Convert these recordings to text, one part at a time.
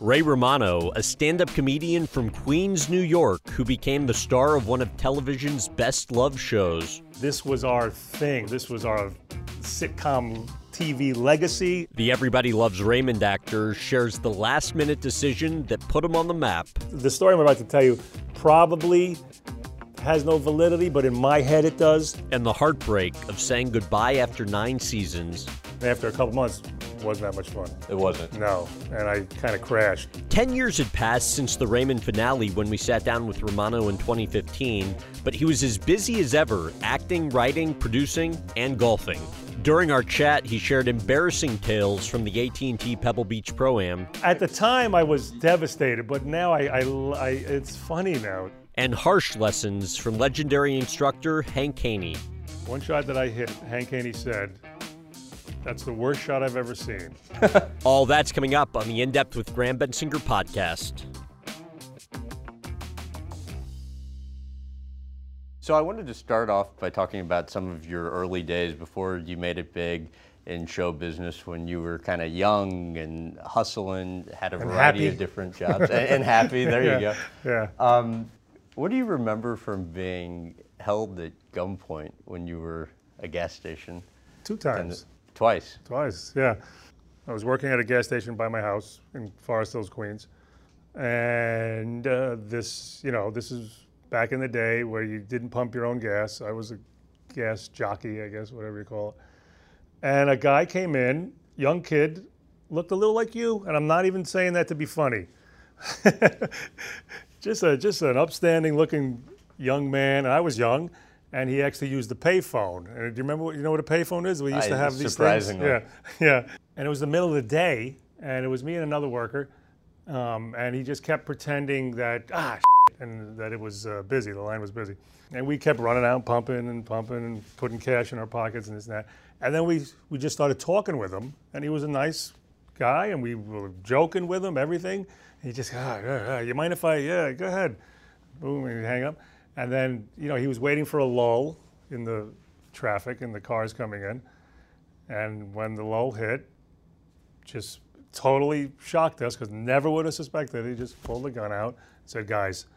Ray Romano, a stand up comedian from Queens, New York, who became the star of one of television's best love shows. This was our thing. This was our sitcom TV legacy. The Everybody Loves Raymond actor shares the last minute decision that put him on the map. The story I'm about to tell you probably has no validity, but in my head it does. And the heartbreak of saying goodbye after nine seasons. After a couple months, wasn't that much fun. It wasn't. No, and I kind of crashed. Ten years had passed since the Raymond finale when we sat down with Romano in 2015, but he was as busy as ever acting, writing, producing, and golfing. During our chat, he shared embarrassing tales from the AT&T Pebble Beach Pro-Am. At the time, I was devastated, but now I, I, I it's funny now. And harsh lessons from legendary instructor Hank Haney. One shot that I hit, Hank Haney said, that's the worst shot I've ever seen. All that's coming up on the In Depth with Graham Bensinger podcast. So I wanted to start off by talking about some of your early days before you made it big in show business when you were kind of young and hustling, had a And variety happy. of different jobs, and, and happy. There you go. Yeah. Um, what do you remember from being held at gunpoint when you were a gas station? Two And times. Twice. Twice, yeah. I was working at a gas station by my house in Forest Hills, Queens. And uh, this, you know, this is back in the day where you didn't pump your own gas. I was a gas jockey, I guess, whatever you call it. And a guy came in, young kid, looked a little like you, and I'm not even saying that to be funny. just a just an upstanding looking young man. And I was young, and he actually used the payphone. And do you remember what you know what a payphone is? We used to have these surprisingly. things. Yeah, yeah. And it was the middle of the day, and it was me and another worker, um, and he just kept pretending that ah and that it was uh, busy. The line was busy, and we kept running out, pumping and pumping and putting cash in our pockets and this and that. And then we we just started talking with him, and he was a nice guy, and we were joking with him, everything. And he just, ah, ah, ah, you mind if I, yeah, go ahead. Boom, and hang up. And then, you know, he was waiting for a lull in the traffic and the cars coming in. And when the lull hit, just totally shocked us because never would have suspected. He just pulled the gun out, said, "Guys,"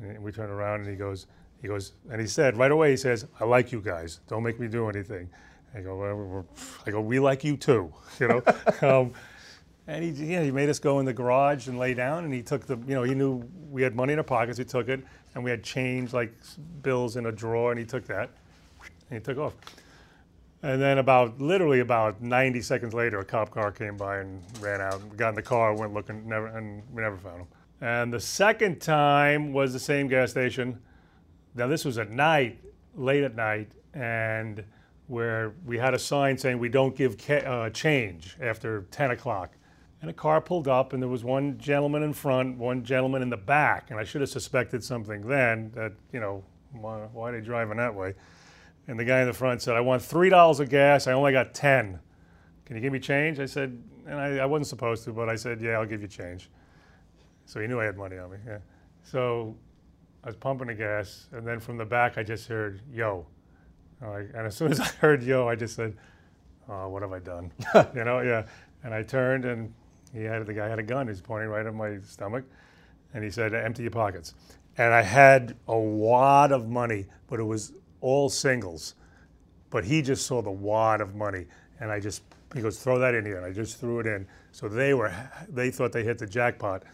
and we turned around and he goes, he goes, and he said right away, he says, "I like you guys. Don't make me do anything." I go, well, I go, we like you too, you know. um, and he, yeah, he made us go in the garage and lay down, and he took the, you know, he knew we had money in our pockets. He took it, and we had change like bills in a drawer, and he took that, and he took off. And then about literally about 90 seconds later, a cop car came by and ran out. We got in the car, went looking, never, and we never found him. And the second time was the same gas station. Now this was at night, late at night, and where we had a sign saying we don't give uh, change after 10 o'clock. And a car pulled up, and there was one gentleman in front, one gentleman in the back. And I should have suspected something then that, you know, why, why are they driving that way? And the guy in the front said, I want $3 of gas. I only got 10. Can you give me change? I said, and I, I wasn't supposed to, but I said, yeah, I'll give you change. So he knew I had money on me. Yeah. So I was pumping the gas, and then from the back, I just heard, yo. And as soon as I heard yo, I just said, oh, what have I done? you know, yeah. And I turned, and he had the guy had a gun. He's pointing right at my stomach, and he said, "Empty your pockets." And I had a wad of money, but it was all singles. But he just saw the wad of money, and I just he goes, "Throw that in here," and I just threw it in. So they were they thought they hit the jackpot.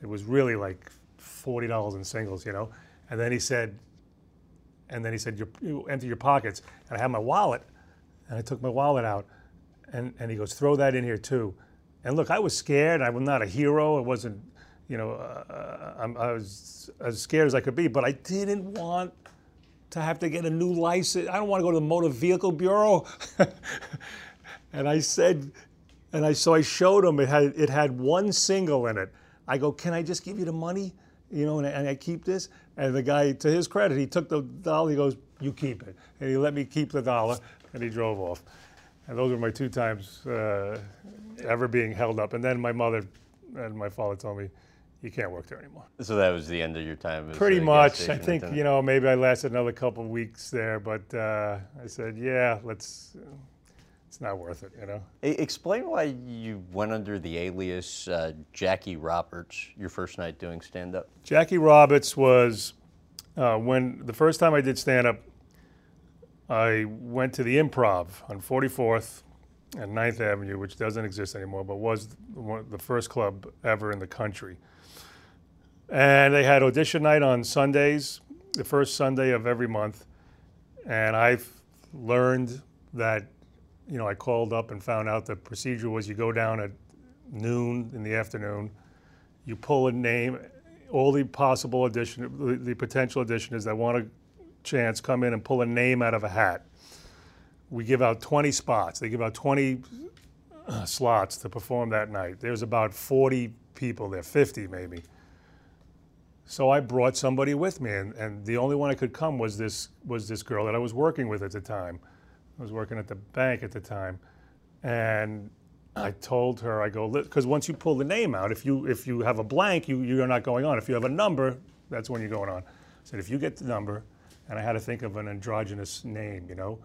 It was really like forty dollars in singles, you know. And then he said, and then he said, you, empty your pockets. And I had my wallet, and I took my wallet out, and, and he goes, throw that in here too. And look, I was scared. I was not a hero. I wasn't, you know, uh, I'm, I was as scared as I could be, but I didn't want to have to get a new license. I don't want to go to the Motor Vehicle Bureau. and I said, and I so I showed him it had it had one single in it. I go, can I just give you the money, you know, and and I keep this? And the guy, to his credit, he took the dollar. He goes, you keep it, and he let me keep the dollar, and he drove off. And those were my two times uh, ever being held up. And then my mother and my father told me, you can't work there anymore. So that was the end of your time. as Pretty much. I think attendant. you know maybe I lasted another couple of weeks there, but uh, I said, yeah, let's. it's not worth it, you know. Explain why you went under the alias uh, Jackie Roberts your first night doing stand up. Jackie Roberts was uh, when the first time I did stand up, I went to the Improv on 44th and 9th Avenue, which doesn't exist anymore, but was the first club ever in the country. And they had audition night on Sundays, the first Sunday of every month. And I've learned that, you know, I called up and found out the procedure was you go down at noon in the afternoon, you pull a name, all the possible audition, the, the potential auditioners that want a chance come in and pull a name out of a hat. We give out 20 spots. They give out 20 uh, slots to perform that night. There's about 40 people there, 50 maybe. So I brought somebody with me, and, and the only one I could come was this was this girl that I was working with at the time. I was working at the bank at the time, and I told her I go because once you pull the name out, if you if you have a blank, you you're not going on. If you have a number, that's when you're going on. I said if you get the number, and I had to think of an androgynous name, you know,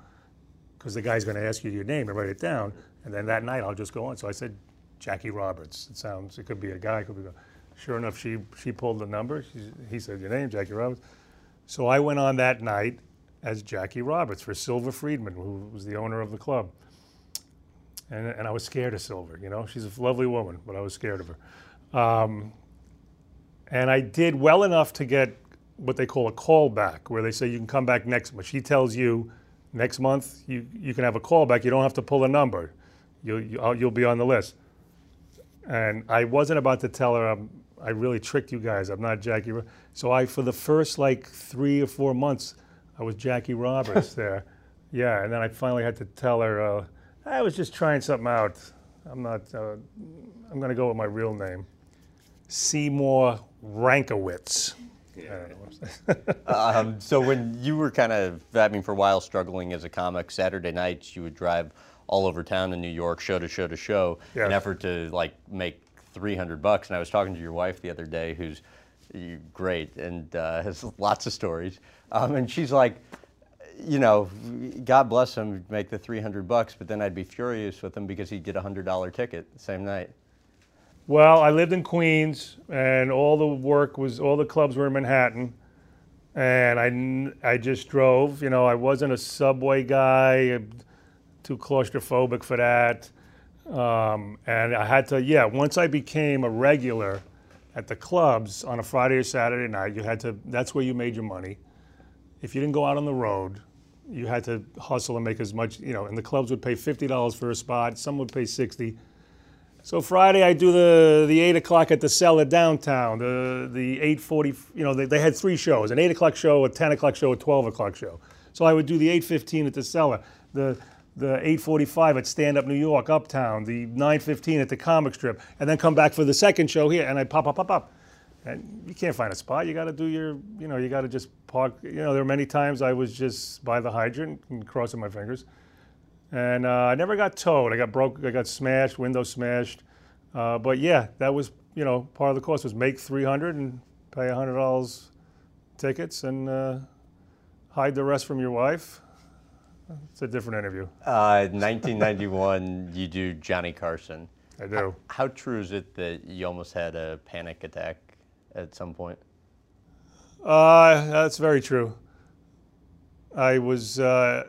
because the guy's going to ask you your name and write it down, and then that night I'll just go on. So I said Jackie Roberts. It sounds it could be a guy, could be. A. Sure enough, she, she pulled the number. She, he said, Your name, Jackie Roberts. So I went on that night as Jackie Roberts for Silver Friedman, who was the owner of the club. And, and I was scared of Silver, you know. She's a lovely woman, but I was scared of her. Um, and I did well enough to get what they call a callback, where they say you can come back next month. She tells you next month you, you can have a callback. You don't have to pull a number. You'll, you, you'll be on the list. And I wasn't about to tell her I'm, I really tricked you guys. I'm not Jackie. So I, for the first like three or four months, I was Jackie Roberts there. Yeah, and then I finally had to tell her uh, I was just trying something out. I'm not. Uh, I'm going to go with my real name, Seymour Rankowitz. um, so when you were kind of, I mean, for a while struggling as a comic, Saturday nights you would drive all over town in New York, show to show to show, yeah. in effort to like make 300 bucks. And I was talking to your wife the other day, who's great and uh, has lots of stories. Um, and she's like, you know, God bless him, make the 300 bucks, but then I'd be furious with him because he did a $100 ticket the same night. Well, I lived in Queens, and all the work was, all the clubs were in Manhattan. And I, I just drove, you know, I wasn't a subway guy, too claustrophobic for that. Um, and I had to, yeah, once I became a regular at the clubs on a Friday or Saturday night, you had to, that's where you made your money. If you didn't go out on the road, you had to hustle and make as much, you know, and the clubs would pay $50 for a spot, some would pay 60. So Friday I do the, the 8 o'clock at the cellar downtown, the, the 8.40, you know, they, they had three shows, an 8 o'clock show, a 10 o'clock show, a 12 o'clock show. So I would do the 8.15 at the cellar. The, the 8:45 at Stand Up New York, Uptown, the 9:15 at the Comic Strip, and then come back for the second show here, and I pop, pop, pop, up. And you can't find a spot. You got to do your, you know, you got to just park. You know, there were many times I was just by the hydrant and crossing my fingers, and uh, I never got towed. I got broke. I got smashed, window smashed. Uh, but yeah, that was, you know, part of the cost was make 300 and pay $100 tickets and uh, hide the rest from your wife. It's a different interview. Uh, 1991, you do Johnny Carson. I do. How, how, true is it that you almost had a panic attack at some point? Uh, that's very true. I was, uh,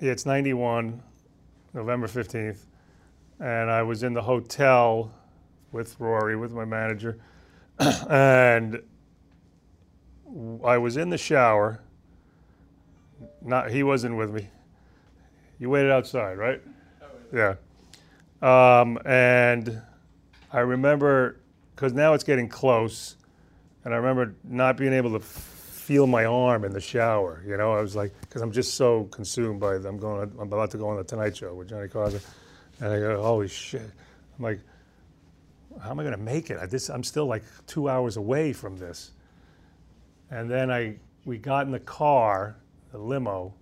yeah, it's 91, November 15th, and I was in the hotel with Rory, with my manager, and I was in the shower. Not he wasn't with me. You waited outside, right? Yeah. Um, and I remember, because now it's getting close, and I remember not being able to feel my arm in the shower. You know, I was like, because I'm just so consumed by, I'm going, I'm about to go on the Tonight Show with Johnny Carson, and I go, holy shit. I'm like, how am I going to make it? I, this, I'm still like two hours away from this. And then I, we got in the car, the limo,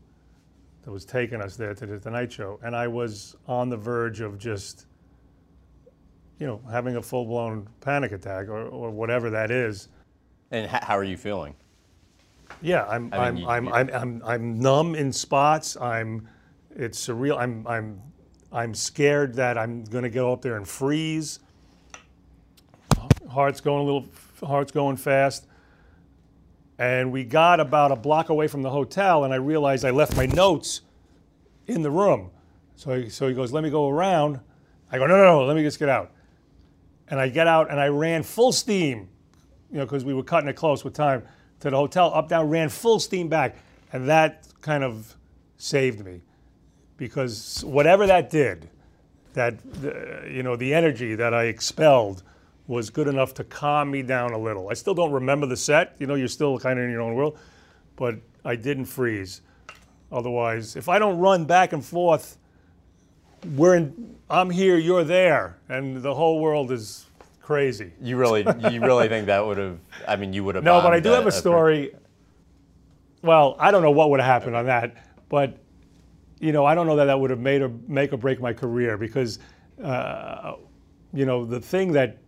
that was taking us there to the Tonight Show, and I was on the verge of just, you know, having a full-blown panic attack or, or whatever that is. And how are you feeling? Yeah, I'm I am I'm, I'm, I'm I'm I'm numb in spots. I'm it's surreal. I'm I'm I'm scared that I'm going to go up there and freeze. Heart's going a little, heart's going fast. And we got about a block away from the hotel, and I realized I left my notes in the room. So he, so he goes, Let me go around. I go, No, no, no, let me just get out. And I get out and I ran full steam, you know, because we were cutting it close with time to the hotel, up, down, ran full steam back. And that kind of saved me because whatever that did, that, you know, the energy that I expelled was good enough to calm me down a little. I still don't remember the set, you know, you're still kind of in your own world, but I didn't freeze. Otherwise, if I don't run back and forth, we're in, I'm here, you're there, and the whole world is crazy. You really, you really think that would have? I mean, you would have. No, but I do have a story. Well, I don't know what would have happened on that, but you know, I don't know that that would have made or make or break my career because, uh, you know, the thing that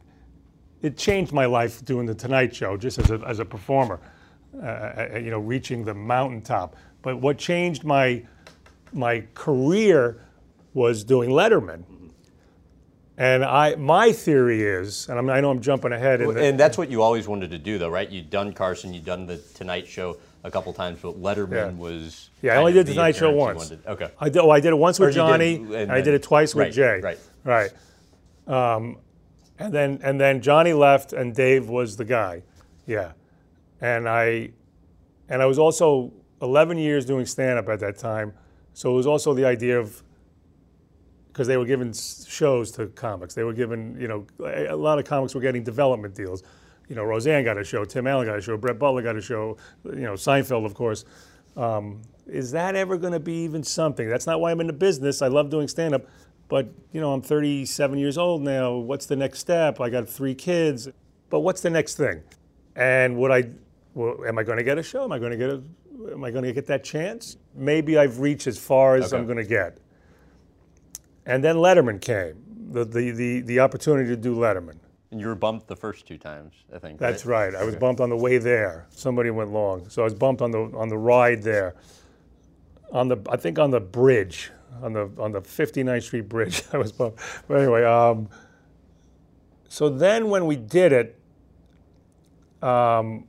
it changed my life doing the Tonight Show just as a, as a performer, uh, uh you know, reaching the mountaintop. But what changed my my career was doing Letterman. And I, my theory is, and I'm, i know I'm jumping ahead. The, and that's what you always wanted to do, though, right? You'd done Carson, you'd done the Tonight Show a couple times, but Letterman yeah. was. Yeah, I only did the Tonight Show once. Okay. I did. Oh, I did it once with Johnny, did, and, and I did it twice with Jay. Right. Right. Um, and then and then Johnny left, and Dave was the guy. Yeah. And I, and I was also 11 years doing stand up at that time, so it was also the idea of because they were giving shows to comics. They were given, you know, a lot of comics were getting development deals you know, Roseanne got a show, Tim Allen got a show, Brett Butler got a show, you know, Seinfeld, of course. Um, is that ever going to be even something? That's not why I'm in the business. I love doing stand up, but you know, I'm 37 years old now. What's the next step? I got three kids, but what's the next thing? And would I? Well, am I going to get a show? Am I going to get a? Am I going to get that chance? Maybe I've reached as far as okay. I'm going to get. And then Letterman came, the, the the the opportunity to do Letterman. And you were bumped the first two times, I think. That's right. right. I was bumped on the way there. Somebody went long, so I was bumped on the on the ride there. On the I think on the bridge, on the on the 59th Street Bridge, I was bumped. But anyway, um, so then when we did it, um,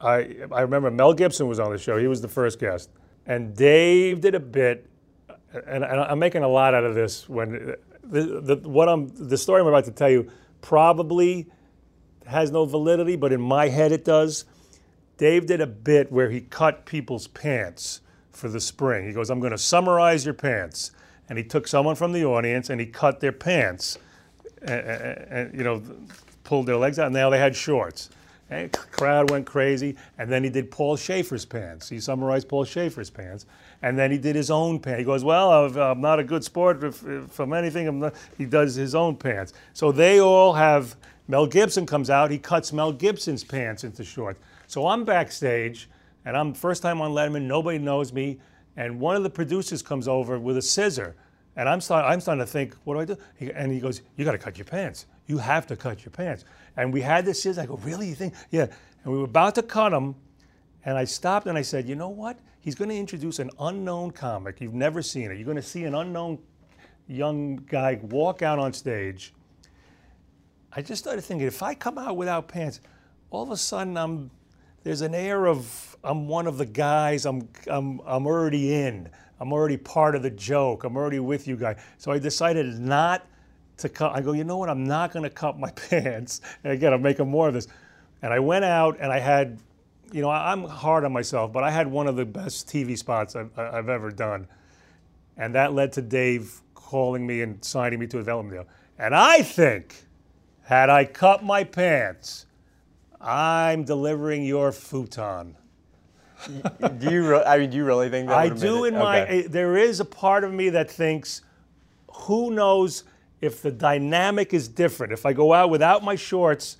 I I remember Mel Gibson was on the show. He was the first guest, and Dave did a bit, and, I'm making a lot out of this when the, the what I'm the story I'm about to tell you probably has no validity, but in my head it does. Dave did a bit where he cut people's pants for the spring. He goes, I'm going to summarize your pants. And he took someone from the audience and he cut their pants and, and, you know, pulled their legs out. And now they had shorts. And crowd went crazy. And then he did Paul Shaffer's pants. He summarized Paul Shaffer's pants. And then he did his own pants. He goes, Well, I'm not a good sport from anything. He does his own pants. So they all have, Mel Gibson comes out, he cuts Mel Gibson's pants into shorts. So I'm backstage, and I'm first time on Letterman, nobody knows me. And one of the producers comes over with a scissor. And I'm, start, I'm starting to think, what do I do? He, and he goes, You got to cut your pants. You have to cut your pants. And we had this scissors. I go, Really? You think? Yeah. And we were about to cut them. And I stopped and I said, You know what? He's going to introduce an unknown comic. You've never seen it. You're going to see an unknown young guy walk out on stage. I just started thinking, if I come out without pants, all of a sudden I'm there's an air of I'm one of the guys. I'm I'm I'm already in. I'm already part of the joke. I'm already with you guys. So I decided not to cut. I go, you know what? I'm not going to cut my pants. And again, I'm making more of this. And I went out and I had, you know, I'm hard on myself, but I had one of the best TV spots I've, I've ever done. And that led to Dave calling me and signing me to a development deal. And I think, had I cut my pants, I'm delivering your futon. do you? Re- I mean, do you really think that? I do. In my, okay. Eh, there is a part of me that thinks, who knows if the dynamic is different. If I go out without my shorts,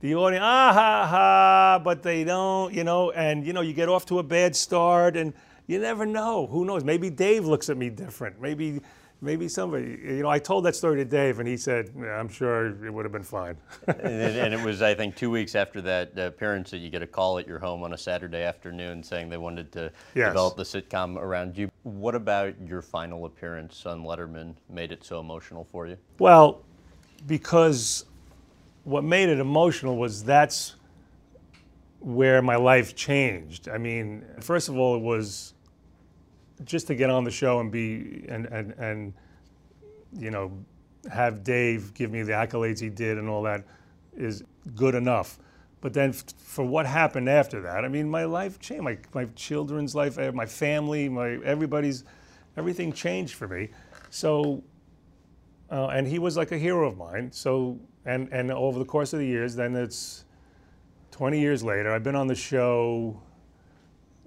the audience, ah ha ha, but they don't, you know, and you know, you get off to a bad start, and you never know. Who knows? Maybe Dave looks at me different. Maybe, maybe somebody, you know, I told that story to Dave, and he said, yeah, "I'm sure it would have been fine." and, and, it was, I think, two weeks after that appearance that you get a call at your home on a Saturday afternoon saying they wanted to yes. develop the sitcom around you. What about your final appearance on Letterman made it so emotional for you? Well, because what made it emotional was that's where my life changed. I mean, first of all, it was just to get on the show and be and and and you know have Dave give me the accolades he did and all that is good enough. But then for what happened after that, I mean, my life changed. My my children's life, my family, my everybody's everything changed for me. So, uh, and he was like a hero of mine. So, and and over the course of the years, then it's 20 years later. I've been on the show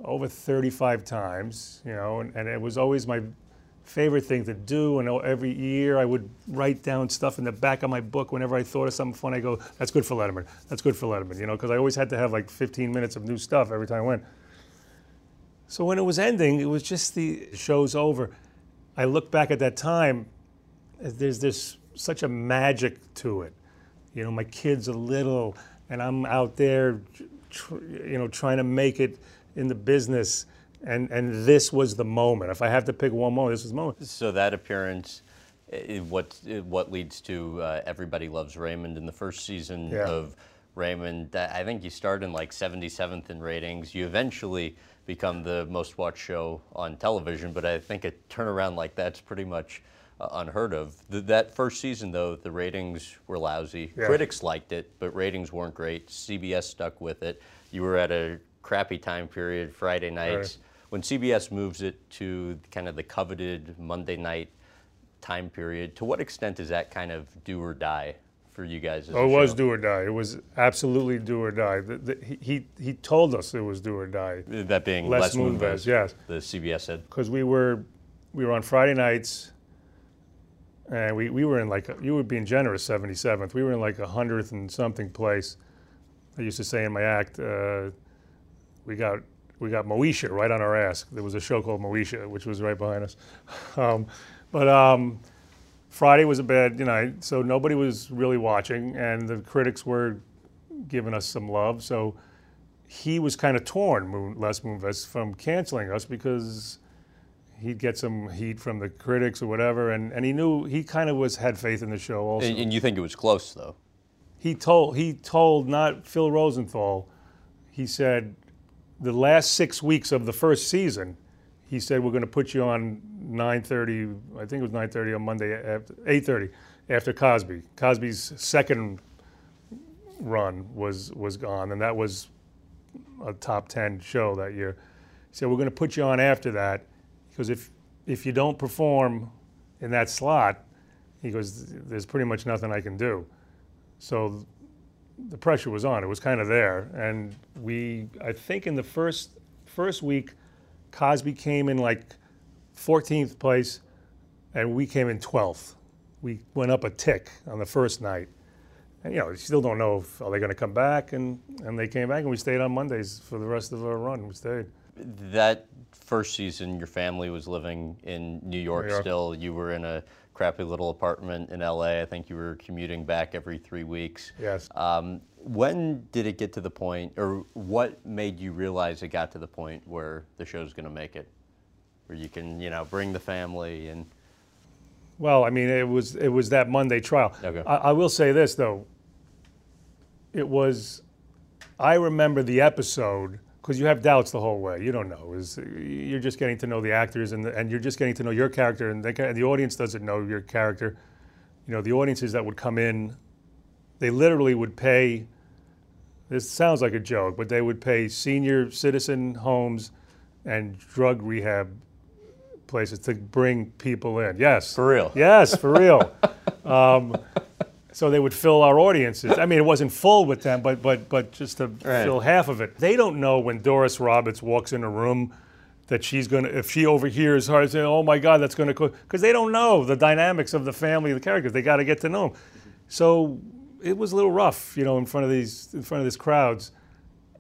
over 35 times, you know, and, and, it was always my favorite thing to do. And every year I would write down stuff in the back of my book whenever I thought of something fun. I go, "That's good for Letterman. That's good for Letterman," you know, because I always had to have like 15 minutes of new stuff every time I went. So when it was ending, it was just the show's over. I look back at that time. There's this such a magic to it. You know, my kids are little, and I'm out there, you know, trying to make it in the business, and and this was the moment. If I have to pick one moment, this was the moment. So that appearance, what what leads to uh, Everybody Loves Raymond in the first season yeah. of Raymond. I think you start in like 77th in ratings. You eventually become the most watched show on television, but I think a turnaround like that's pretty much uh, unheard of. The, that first season, though, the ratings were lousy. Yeah. Critics liked it, but ratings weren't great. CBS stuck with it. You were at a crappy time period, Friday nights. Right. When CBS moves it to kind of the coveted Monday night time period, to what extent is that kind of do or die for you guys? oh, it was do or die. It was absolutely do or die. The, the, he, he told us it was do or die. That being Les, Les Moonves, Moonves, yes. The CBS said. Because we were, we were on Friday nights, and we, we were in like, you were being generous, 77th. We were in like a hundredth and something place. I used to say in my act, uh, we got we got Moesha right on our ass. There was a show called Moesha, which was right behind us. Um, but um, Friday was a bad night, so nobody was really watching, and the critics were giving us some love. So he was kind of torn, Moon, Les Moonves, from canceling us because he'd get some heat from the critics or whatever, and, and he knew he kind of was had faith in the show also. And, and you think it was close though? He told he told not Phil Rosenthal. He said the last six weeks of the first season, he said we're going to put you on 9:30. I think it was 9:30 on Monday after 8:30 after Cosby. Cosby's second run was was gone, and that was a top 10 show that year. He said we're going to put you on after that because if if you don't perform in that slot, he goes, there's pretty much nothing I can do. So the pressure was on. It was kind of there, and we, I think, in the first first week, Cosby came in like 14th place, and we came in 12th. We went up a tick on the first night. And, you know, you still don't know if are they going to come back, and and they came back, and we stayed on Mondays for the rest of our run. We stayed. That first season, your family was living in New York, still. You were in a crappy little apartment in LA. I think you were commuting back every three weeks. Yes. Um, when did it get to the point, or what made you realize it got to the point where the show's going to make it, where you can, you know, bring the family and? Well, I mean, it was it was that Monday trial. Okay. I, I will say this though. It was, I remember the episode because you have doubts the whole way. You don't know. Is you're just getting to know the actors and the, and you're just getting to know your character, and, they, and the audience doesn't know your character. You know, the audiences that would come in, they literally would pay. This sounds like a joke, but they would pay senior citizen homes and drug rehab places to bring people in. Yes, for real. Yes, for real. um, so they would fill our audiences. I mean, it wasn't full with them, but but but just to right. fill half of it. They don't know when Doris Roberts walks in a room that she's going to, if she overhears her say, "Oh my God, that's going to," because they don't know the dynamics of the family, the characters. They got to get to know them. So it was a little rough, you know, in front of these, in front of these crowds.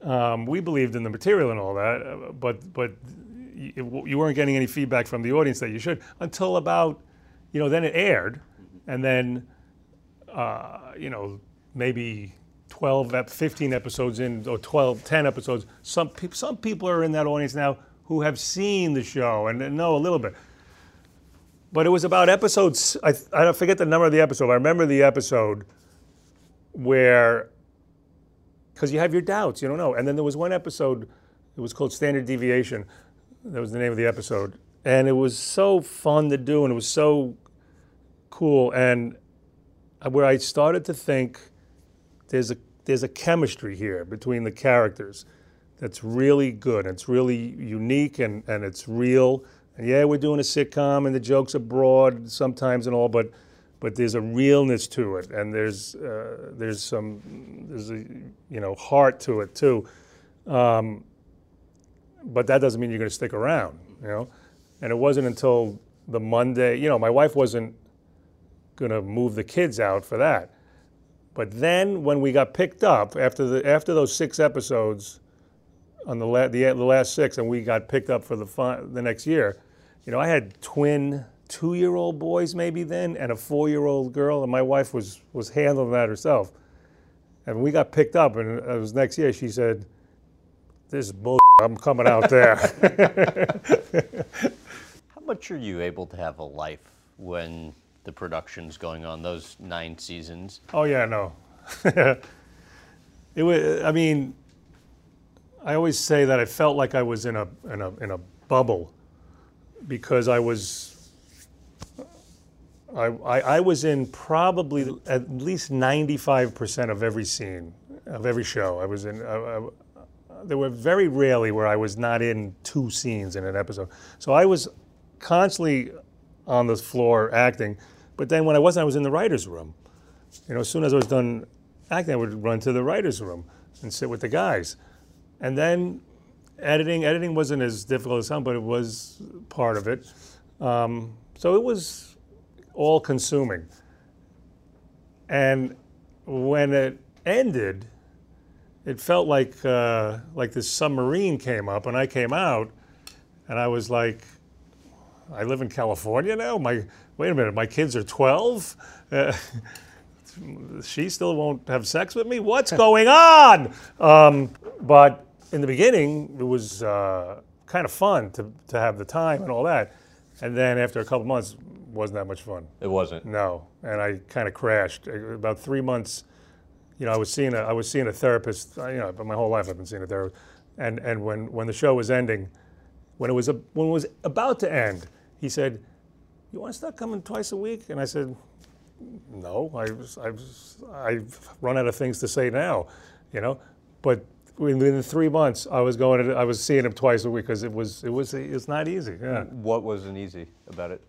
Um, we believed in the material and all that, uh, but but you weren't getting any feedback from the audience that you should until about you know, then it aired, and then, uh, you know, maybe 12, 15 episodes in, or 12, 10 episodes, some, pe- some people are in that audience now who have seen the show and know a little bit. But it was about episodes, I, I forget the number of the episode. I remember the episode where, because you have your doubts, you don't know. And then there was one episode, it was called Standard Deviation. That was the name of the episode. And it was so fun to do, and it was so cool. And where I started to think there's a, there's a chemistry here between the characters that's really good. It's really unique and, and it's real. And yeah, we're doing a sitcom and the jokes are broad sometimes and all, but but there's a realness to it and there's uh, there's some there's a you know heart to it too. Um, but that doesn't mean you're going to stick around, you know. And it wasn't until the Monday, you know, my wife wasn't going to move the kids out for that. But then when we got picked up after the after those six episodes, on the, la- the, the last six, and we got picked up for the fun- the next year. You know, I had twin two-year-old boys maybe then, and a four-year-old girl, and my wife was was handling that herself. And we got picked up, and it was next year. She said, "This is bull. I'm coming out there." How much are you able to have a life when the production's going on? Those nine seasons. Oh yeah, no. it was. I mean, I always say that I felt like I was in a in a in a bubble because I was I, I, I was in probably at least 95% of every scene of every show. I was in. Uh, there were very rarely where I was not in two scenes in an episode. So I was constantly on the floor acting. But then when I wasn't, I was in the writers' room. You know, as soon as I was done acting, I would run to the writers' room and sit with the guys. And then editing, editing wasn't as difficult as some, but it was part of it. Um, so it was all consuming. And when it ended, it felt like uh, like this submarine came up, and I came out, and I was like, I live in California now. My wait a minute, my kids are 12. Uh, she still won't have sex with me. What's going on? Um, but in the beginning, it was uh, kind of fun to, to have the time and all that. And then after a couple months, wasn't that much fun. It wasn't. No, and I kind of crashed. About three months, you know, I was seeing a I was seeing a therapist. You know, but my whole life I've been seeing a therapist. And and when when the show was ending, when it was a, when it was about to end, he said, "You want to start coming twice a week?" And I said, "No, I was, I was, I've run out of things to say now, you know." But within three months, I was going. To, I was seeing him twice a week because it was it was it's not easy. Yeah. What wasn't easy about it?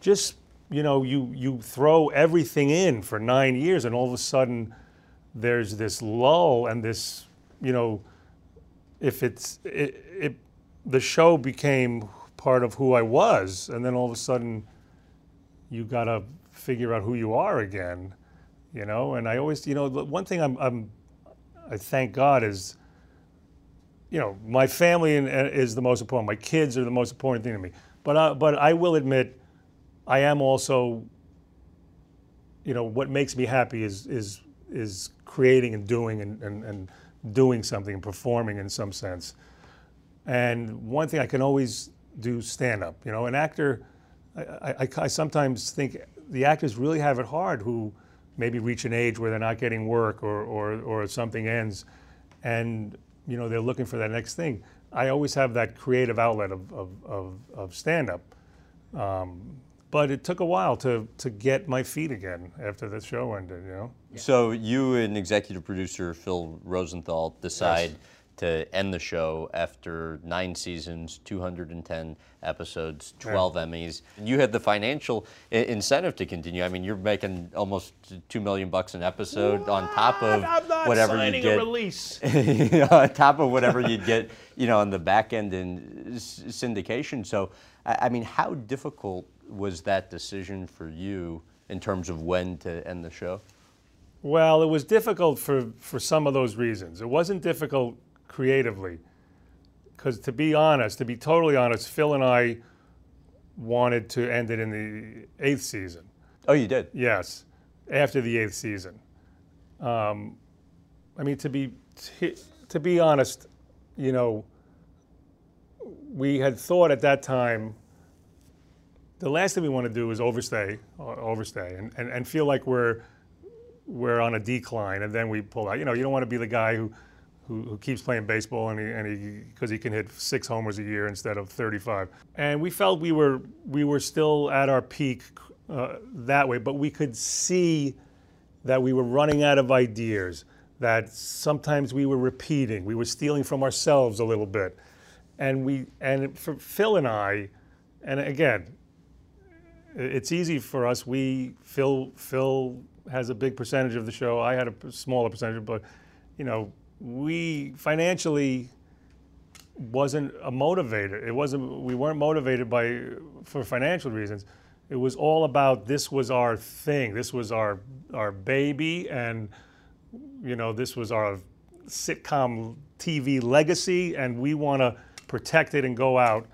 Just you know, you you throw everything in for nine years, and all of a sudden, there's this lull and this you know, if it's it, it the show became part of who I was, and then all of a sudden, you got to figure out who you are again, you know. And I always, you know, one thing I'm, I'm I thank God is you know, my family is the most important. My kids are the most important thing to me. But I, but I will admit, I am also, you know, what makes me happy is is is creating and doing and, and, and doing something and performing in some sense. And one thing I can always do stand up. You know, an actor, I, I, I sometimes think the actors really have it hard who maybe reach an age where they're not getting work or, or, or something ends. And you know, they're looking for that next thing. I always have that creative outlet of, of, of, of stand up. Um, but it took a while to, to get my feet again after the show ended, you know? So you and executive producer Phil Rosenthal decide yes to end the show after nine seasons, 210 episodes, 12 yeah. Emmys. You had the financial I- incentive to continue. I mean, you're making almost two million bucks an episode what? on top of whatever you get. release. you know, on top of whatever you get, you know, on the back end in syndication. So, I mean, how difficult was that decision for you in terms of when to end the show? Well, it was difficult for, for some of those reasons. It wasn't difficult creatively. Because to be honest, to be totally honest, Phil and I wanted to end it in the eighth season. Oh, you did? Yes, after the eighth season. Um, I mean, to be to, to be honest, you know, we had thought at that time the last thing we want to do is overstay, uh, overstay, and, and, and feel like we're we're on a decline, and then we pull out. You know, you don't want to be the guy who who, who keeps playing baseball and he and he because he can hit six homers a year instead of 35. And we felt we were we were still at our peak uh, that way, but we could see that we were running out of ideas. That sometimes we were repeating, we were stealing from ourselves a little bit, and we and for Phil and I, and again, it's easy for us. We Phil Phil has a big percentage of the show. I had a smaller percentage, but you know, we financially wasn't a motivator. It wasn't. We weren't motivated by for financial reasons. It was all about this was our thing. This was our our baby, and you know, this was our sitcom TV legacy, and we want to protect it and go out,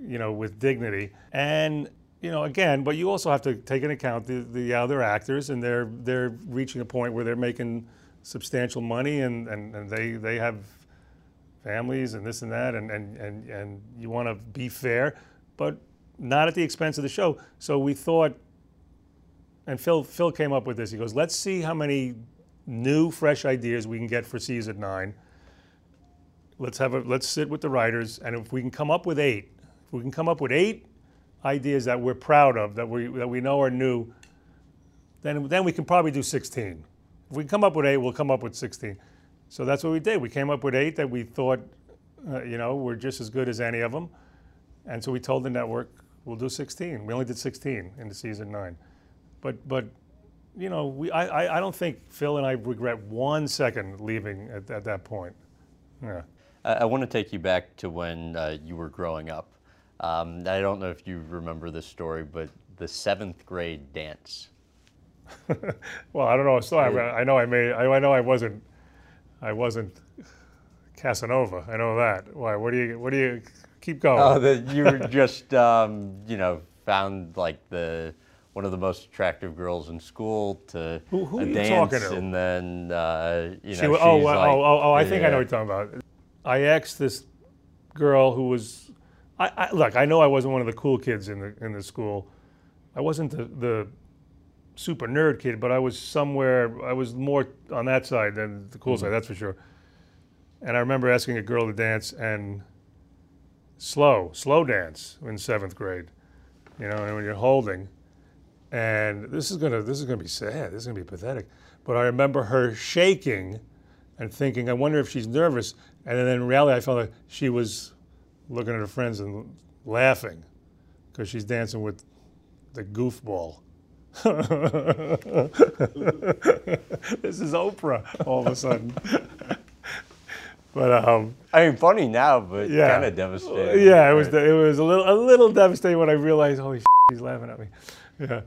you know, with dignity. And you know, again, but you also have to take into account the, the other actors, and they're they're reaching a point where they're making substantial money, and, and, and they they have families and this and that, and and and, and you want to be fair, but not at the expense of the show. So we thought, and Phil Phil came up with this. He goes, let's see how many new, fresh ideas we can get for season nine. Let's have a let's sit with the writers, and if we can come up with eight, if we can come up with eight ideas that we're proud of, that we, that we know are new, then, then we can probably do 16. If we come up with eight, we'll come up with 16. So that's what we did. We came up with eight that we thought, uh, you know, were just as good as any of them. And so we told the network, we'll do 16. We only did 16 in the season nine. But, but you know, we, I, I don't think Phil and I regret one second leaving at, at that point. Yeah. I, I want to take you back to when uh, you were growing up. Um, I don't know if you remember this story, but the seventh grade dance. well, I don't know. So I, I know I made. I, I, know I wasn't. I wasn't Casanova. I know that. Why? What do you? What do you? Keep going. Oh, that you were just um, you know found like the one of the most attractive girls in school to who, who a dance, and then uh, you know. She, oh, like, oh, oh, oh, I think I know what you're talking about. I asked this girl who was I, I, look, I know I wasn't one of the cool kids in the in the school. I wasn't the, the super nerd kid, but I was somewhere. I was more on that side than the cool mm-hmm. side. That's for sure. And I remember asking a girl to dance and slow, slow dance in seventh grade. You know, and when you're holding, and this is gonna this is gonna be sad. This is gonna be pathetic. But I remember her shaking and thinking, I wonder if she's nervous. And then in reality, I felt like she was looking at her friends and laughing because she's dancing with the goofball. this is Oprah all of a sudden. but um, I mean, funny now, but yeah, kind of devastating. Yeah, it was it was a little a little devastating when I realized, holy, shit, he's laughing at me. Yeah.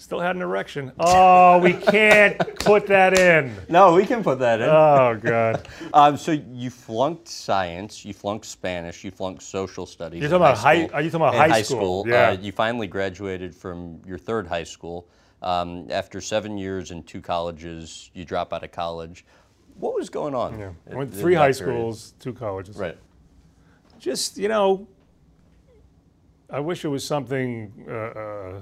Still had an erection. Oh, we can't put that in. No, we can put that in. Oh God. um, so you flunked science, you flunked Spanish, you flunked social studies. You're talking about high. Are you talking about high, high school? school. Yeah. Uh, you finally graduated from your third high school. Um, after seven years in two colleges, you drop out of college. What was going on? Yeah. I went three high schools, two colleges. Right. Just you know, I wish it was something. Uh, uh,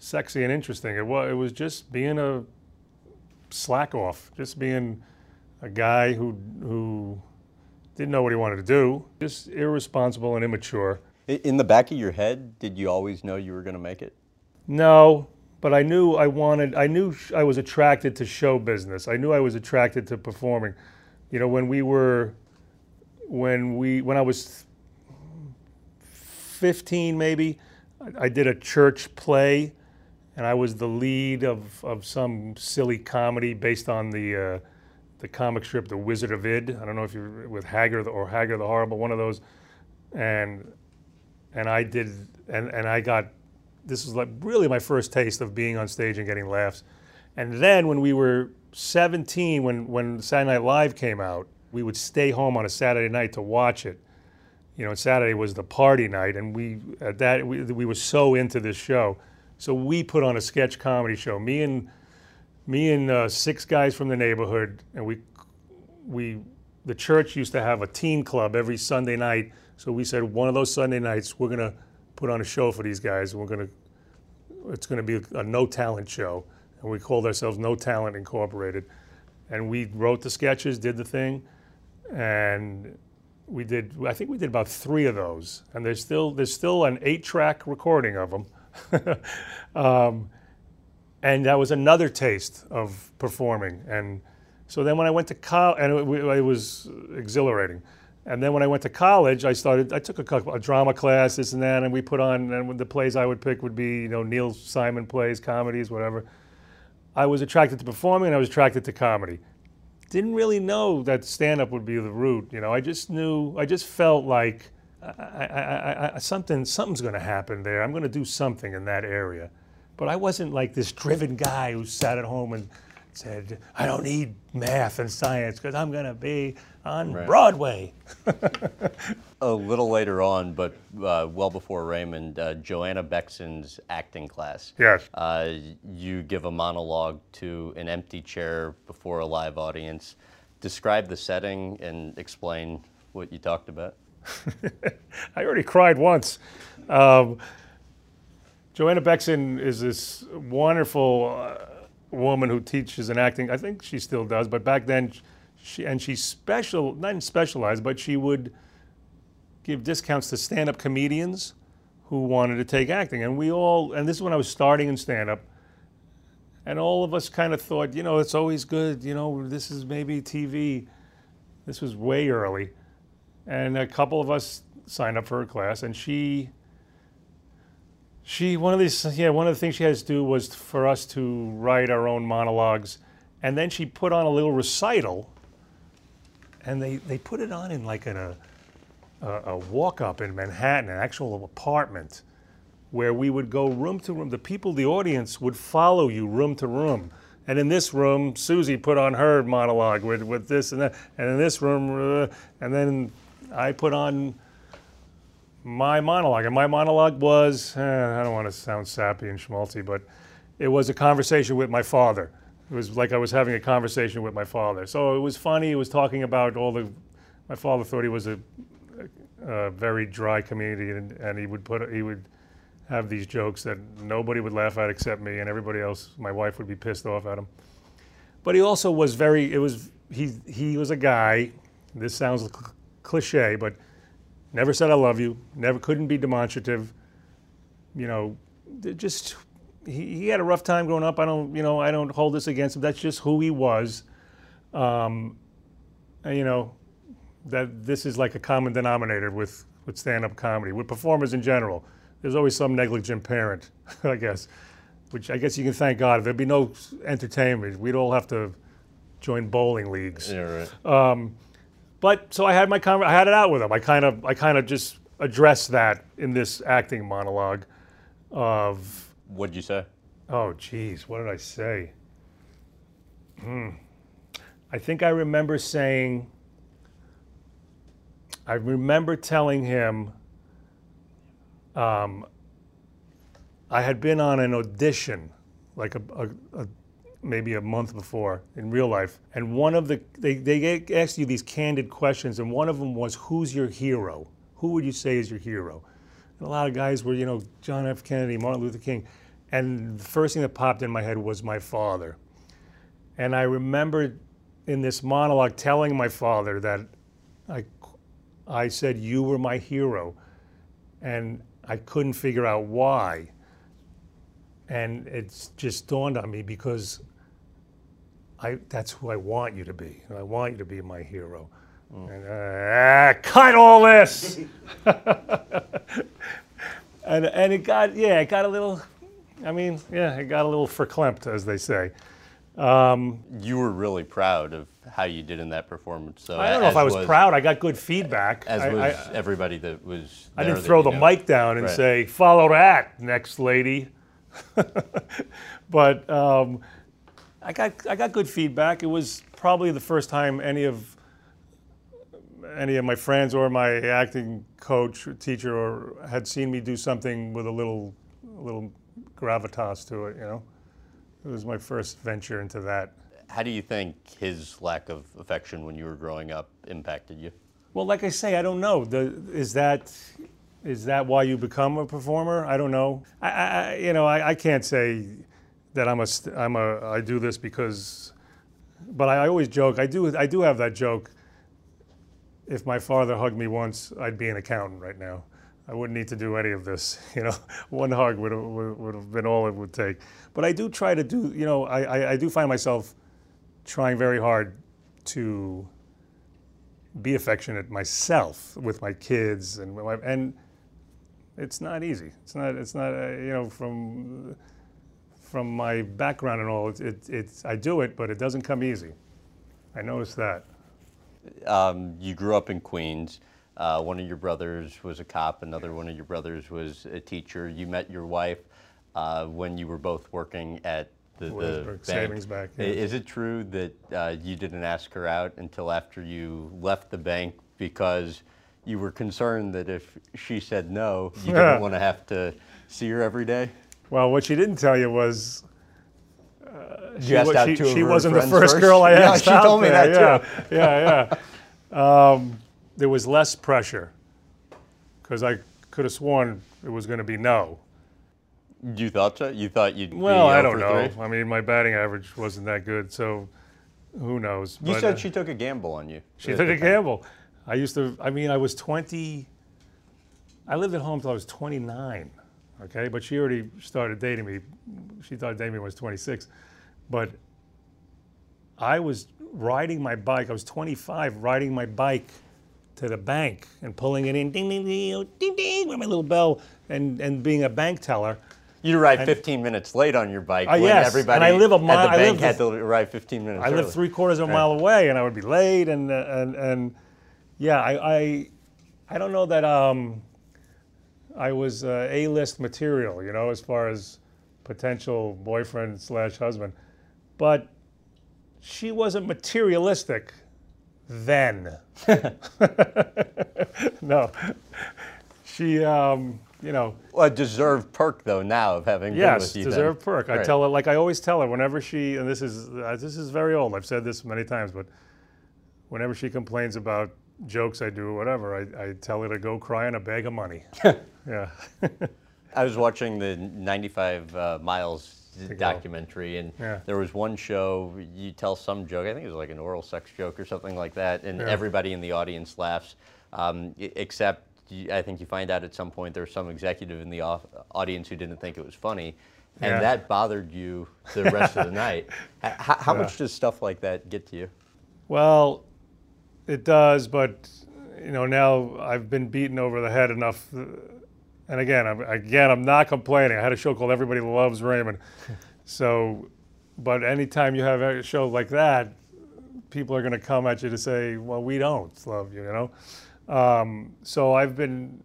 sexy and interesting. It was, it was just being a slack off, just being a guy who, who didn't know what he wanted to do, just irresponsible and immature. In the back of your head, did you always know you were going to make it? No, but I knew I wanted, I knew I was attracted to show business. I knew I was attracted to performing. You know, when we were, when we, when I was 15 maybe, I did a church play and I was the lead of, of some silly comedy based on the uh, the comic strip The Wizard of Id. I don't know if you're with Hagar or Hagar the Horrible, one of those. And and I did and, and I got this was like really my first taste of being on stage and getting laughs. And then when we were 17, when when Saturday Night Live came out, we would stay home on a Saturday night to watch it. you know, Saturday was the party night, and we at that we, we were so into this show, so we put on a sketch comedy show. Me and me and uh, six guys from the neighborhood, and we we the church used to have a teen club every Sunday night. So we said one of those Sunday nights we're gonna put on a show for these guys. We're gonna it's gonna be a no talent show, and we called ourselves No Talent Incorporated. And we wrote the sketches, did the thing, and we did. I think we did about three of those, and there's still there's still an eight track recording of them. um, and that was another taste of performing. And so then when I went to college, and it, it, was exhilarating. And then when I went to college, I started. I took a, couple, a drama class, this and that, and we put on. And the plays I would pick would be, you know, Neil Simon plays, comedies, whatever. I was attracted to performing, and I was attracted to comedy. Didn't really know that stand-up would be the route. You know, I just knew. I just felt like I, I, I, something something's going to happen there. I'm going to do something in that area. But I wasn't like this driven guy who sat at home and said, I don't need math and science because I'm going to be on right. Broadway. a little later on, but uh, well before Raymond, uh, Joanna Bexon's acting class. Yes. Uh, you give a monologue to an empty chair before a live audience. Describe the setting and explain what you talked about. I already cried once. Um, Joanna Bexon is this wonderful uh, woman who teaches in acting. I think she still does, but back then, she and she special not specialized, but she would give discounts to stand-up comedians who wanted to take acting. And we all, and this is when I was starting in stand-up, and all of us kind of thought, you know, it's always good. You know, this is maybe TV. This was way early, and a couple of us signed up for her class, and she she one of these yeah one of the things she had to do was for us to write our own monologues, and then she put on a little recital. And they, they put it on in like in a, a, a walk up in Manhattan, an actual apartment, where we would go room to room. The people, the audience, would follow you room to room. And in this room, Susie put on her monologue with, with this and that. And in this room, uh, and then I put on my monologue. And my monologue was, eh, I don't want to sound sappy and schmaltzy, but it was a conversation with my father. It was like I was having a conversation with my father. So it was funny. It was talking about all the, my father thought he was a, a very dry comedian and, and he would put, he would have these jokes that nobody would laugh at except me and everybody else, my wife would be pissed off at him. But he also was very, it was, he, he was a guy, this sounds cliche, but Never said I love you. Never couldn't be demonstrative. You know, just he, he had a rough time growing up. I don't, you know, I don't hold this against him. That's just who he was. Um, and, you know, that this is like a common denominator with with stand-up comedy, with performers in general. There's always some negligent parent, I guess, which I guess you can thank God. If there'd be no entertainment, we'd all have to join bowling leagues. Yeah, right. Um, but so I had my con- I had it out with him. I kind of I kind of just addressed that in this acting monologue of What'd you say? Oh geez, what did I say? Hmm. I think I remember saying I remember telling him um, I had been on an audition, like a, a, a maybe a month before in real life. And one of the, they, they asked you these candid questions, and one of them was, Who's your hero? Who would you say is your hero? And a lot of guys were, you know, John F. Kennedy, Martin Luther King. And the first thing that popped in my head was my father. And I remember in this monologue telling my father that I, I said, You were my hero. And I couldn't figure out why. And it's just dawned on me because I, that's who I want you to be. I want you to be my hero. And, uh, cut all this. and, and it got, yeah, it got a little, I mean, yeah, it got a little verklempt, as they say. Um, you were really proud of how you did in that performance. So I don't know if I was, was, proud. I got good feedback. As I, was I, everybody that was. I didn't throw the know. mic down and right. say, "Follow that, next lady." but um, I got I got good feedback. It was probably the first time any of any of my friends or my acting coach, teacher, or had seen me do something with a little, a little gravitas to it. You know, it was my first venture into that. How do you think his lack of affection when you were growing up impacted you? Well, like I say, I don't know. The, is that is that why you become a performer? I don't know. I, I you know, I, I, can't say that I'm a I'm a I do this because, but I always joke. I do I do have that joke. If my father hugged me once, I'd be an accountant right now. I wouldn't need to do any of this. You know, one hug would have, would have been all it would take. But I do try to do. You know, I, I, I do find myself trying very hard to be affectionate myself with my kids and my, and it's not easy. It's not. It's not. Uh, you know, from from my background and all, it, it, it's I do it, but it doesn't come easy. I noticed that. Um, you grew up in Queens. Uh, one of your brothers was a cop. Another one of your brothers was a teacher. You met your wife uh, when you were both working at the, the bank. Savings Bank. Yeah. Is it true that uh, you didn't ask her out until after you left the bank because you were concerned that if she said no, you didn't want to have to see her every day? Well, what she didn't tell you was uh, she, she, she, she wasn't the first, first, girl I yeah, asked she out told me there. that too. Yeah, yeah, yeah. Um, there was less pressure because I could have sworn it was going to be no. You thought so? You thought you'd well, I don't know. Three? I mean, my batting average wasn't that good, so who knows? You but, said uh, she took a gamble on you. She took a gamble. I used to. I mean, I was 20. I lived at home until I was 29. Okay, but she already started dating me. She thought dating me when I was 26, but I was riding my bike. I was 25, riding my bike to the bank and pulling it in, ding ding ding, ding ding, with my little bell, and and being a bank teller you arrived 15 minutes late on your bike uh, when yes. everybody and I live a mile, at the bank I had to arrive 15 minutes I early. live three quarters of a mile away, and I would be late, and and and yeah, I I, I don't know that um, I was uh, A-list material, you know, as far as potential boyfriend slash husband, but she wasn't materialistic then. no, she. Um, you know. Well, a deserved perk though now of having yes, been with you. deserved then. perk. I tell her like I always tell her whenever she and this is uh, this is very old. I've said this many times, but whenever she complains about jokes I do or whatever, I, I tell her to go cry in a bag of money. yeah. I was watching the 95 uh, miles documentary, and yeah. there was one show you tell some joke. I think it was like an oral sex joke or something like that, and Yeah. everybody in the audience laughs, um, except you, I think you find out at some point there's some executive in the off- audience who didn't think it was funny, and Yeah. that bothered you the rest of the night. How how Yeah. much does stuff like that get to you? Well, it does, but you know now I've been beaten over the head enough. And again, I'm, again, I'm not complaining. I had a show called Everybody Loves Raymond. so, but anytime you have a show like that, people are going to come at you to say, "Well, we don't love you," you know. Um, so I've been,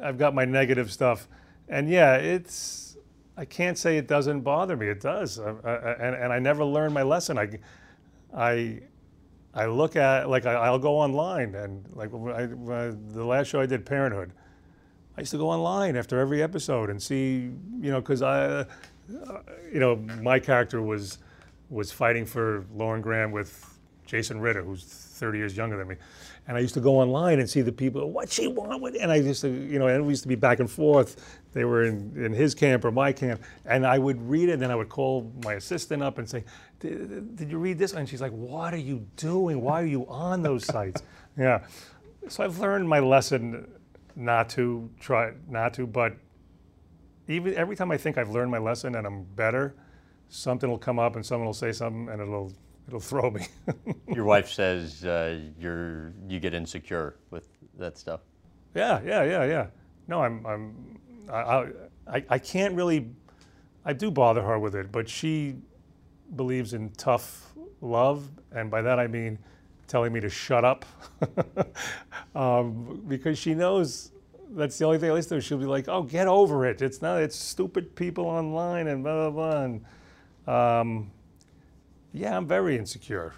I've got my negative stuff, and yeah, it's. I can't say it doesn't bother me. It does, I, I, and, and I never learned my lesson. I, I, I look at like I, I'll go online and like I, the last show I did, Parenthood. I used to go online after every episode and see, you know, because I, you know, my character was was fighting for Lauren Graham with Jason Ritter, who's 30 years younger than me, and I used to go online and see the people, what she want, with, and I used to, you know, and we used to be back and forth. They were in, in his camp or my camp, and I would read it, and then I would call my assistant up and say, "Did did you read this?" And she's like, "What are you doing? Why are you on those sites?" Yeah, so I've learned my lesson not to try not to but even every time i think i've learned my lesson and i'm better something will come up and someone will say something and it'll it'll throw me Your wife says uh, you're you get insecure with that stuff. yeah yeah yeah yeah no i'm i'm I, I i can't really i do bother her with it but she believes in tough love and by that i mean telling me to shut up um, because she knows that's the only thing I listen to. She'll be like, "Oh, get over it. It's not. It's stupid people online and blah blah blah." And, um, yeah, I'm very insecure.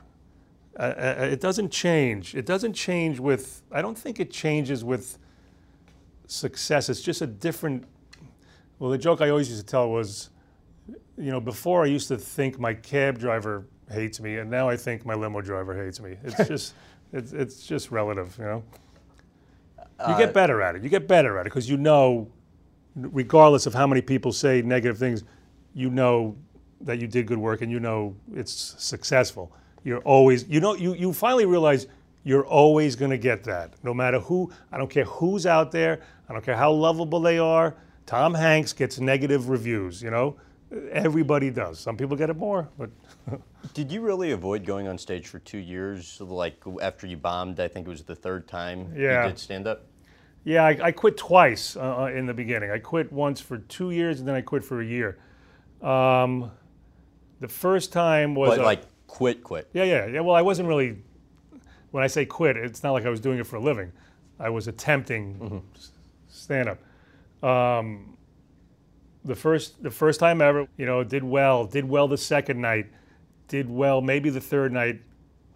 Uh, uh, it doesn't change. It doesn't change with. I don't think it changes with success. It's just a different. Well, the joke I always used to tell was, you know, before I used to think my cab driver hates me, and now I think my limo driver hates me. It's just, it's, it's just relative, you know. You get uh, better at it. You get better at it because you know, regardless of how many people say negative things, you know that you did good work and you know it's successful. You're always, you know, you, you finally realize you're always going to get that. No matter who, I don't care who's out there, I don't care how lovable they are. Tom Hanks gets negative reviews, you know? Everybody does. Some people get it more, but. did you really avoid going on stage for two years? Like after you bombed, I think it was the third time yeah. you did stand up? Yeah, I, I quit twice uh, uh, in the beginning. I quit once for two years and then I quit for a year. Um, the first time was. But, like quit, quit. Yeah, yeah, yeah. Well, I wasn't really. When I say quit, it's not like I was doing it for a living. I was attempting mm-hmm. Stand up. Um, the first the first time ever, you know, did well, did well the second night, did well maybe the third night,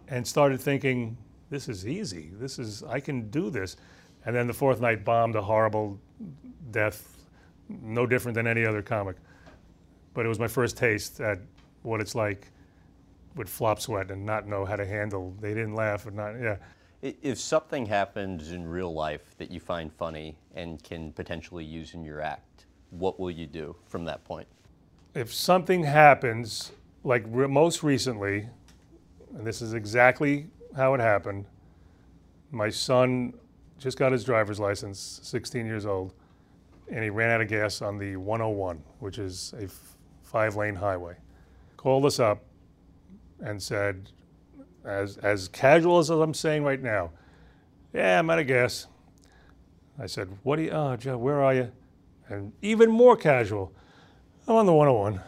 and started thinking, this is easy. This is I can do this. And then the fourth night bombed a horrible death, no different than any other comic. But it was my first taste at what it's like with flop sweat and not know how to handle. They didn't laugh or not. Yeah. If something happens in real life that you find funny and can potentially use in your act, what will you do from that point? If something happens, like re- most recently, and this is exactly how it happened, my son just got his driver's license, 16 years old, and he ran out of gas on the 101, which is a f- five lane highway. Called us up and said, as, as casual as I'm saying right now, yeah, I'm out of gas. I said, what do you, oh, Joe, where are you? and even more casual. I'm on the 101.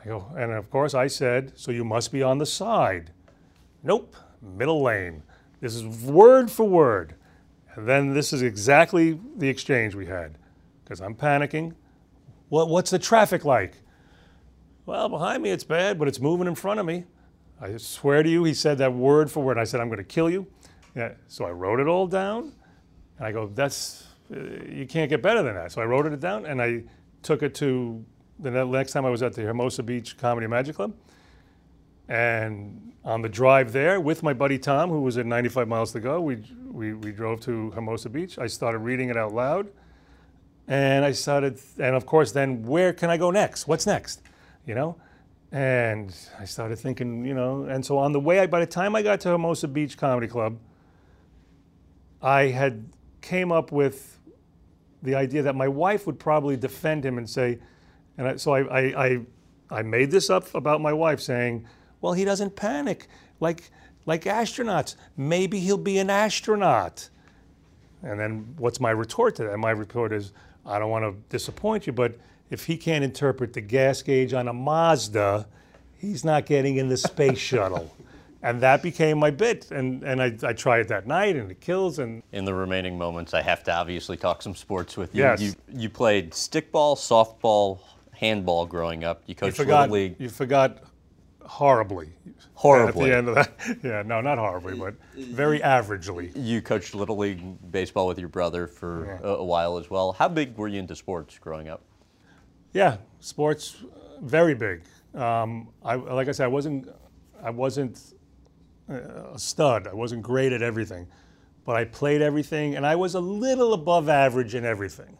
I go, and of course I said, so you must be on the side. Nope, middle lane. This is word for word. And then this is exactly the exchange we had. Because I'm panicking. What, what's the traffic like? Well, behind me it's bad, but it's moving in front of me. I swear to you, he said that word for word. I said, I'm going to kill you. Yeah, so I wrote it all down. And I go, that's uh, you can't get better than that. So I wrote it down and I took it to the next time I was at the Hermosa Beach Comedy Magic Club. And on the drive there with my buddy Tom, who was at 95 miles to go, we, we, we drove to Hermosa Beach. I started reading it out loud. And I started, and of course, then where can I go next? What's next? You know? And I started thinking, you know, and so on the way, by the time I got to Hermosa Beach Comedy Club, I had came up with the idea that my wife would probably defend him and say, and I, so I, I, I, I made this up about my wife saying, well, he doesn't panic like, like astronauts. Maybe he'll be an astronaut. And then what's my retort to that? My retort is, I don't want to disappoint you, but if he can't interpret the gas gauge on a Mazda, he's not getting in the space shuttle. And that became my bit and, and I, I try it that night and it kills and in the remaining moments i have to obviously talk some sports with you. Yes. you, you played stickball softball handball growing up. You coached you forgot, little league. you forgot horribly. Horribly. At the end of that yeah no not horribly but very averagely. You coached little league baseball with your brother for yeah. a, a while as well. How big were you into sports growing up yeah sports very big um, I, like i said i wasn't i wasn't a stud. I wasn't great at everything, but I played everything, and I was a little above average in everything.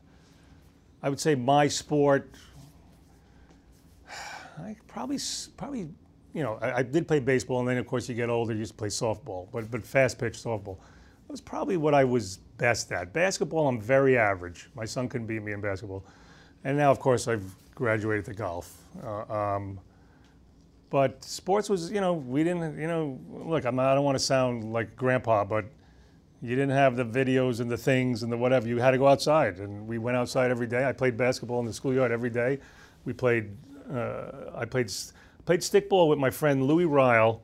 I would say my sport. I probably probably you know I, I, did play baseball, and then of course you get older, you just play softball, but but fast pitch softball. That was probably what I was best at. Basketball, I'm very average. My son couldn't beat me in basketball, and now of course I've graduated to golf. Uh, um, but sports was, you know, we didn't, you know, look, I'm not, I don't want to sound like grandpa, but you didn't have the videos and the things and the whatever. You had to go outside, and we went outside every day. I played basketball in the schoolyard every day. We played, uh, I played played stickball with my friend Louis Ryle.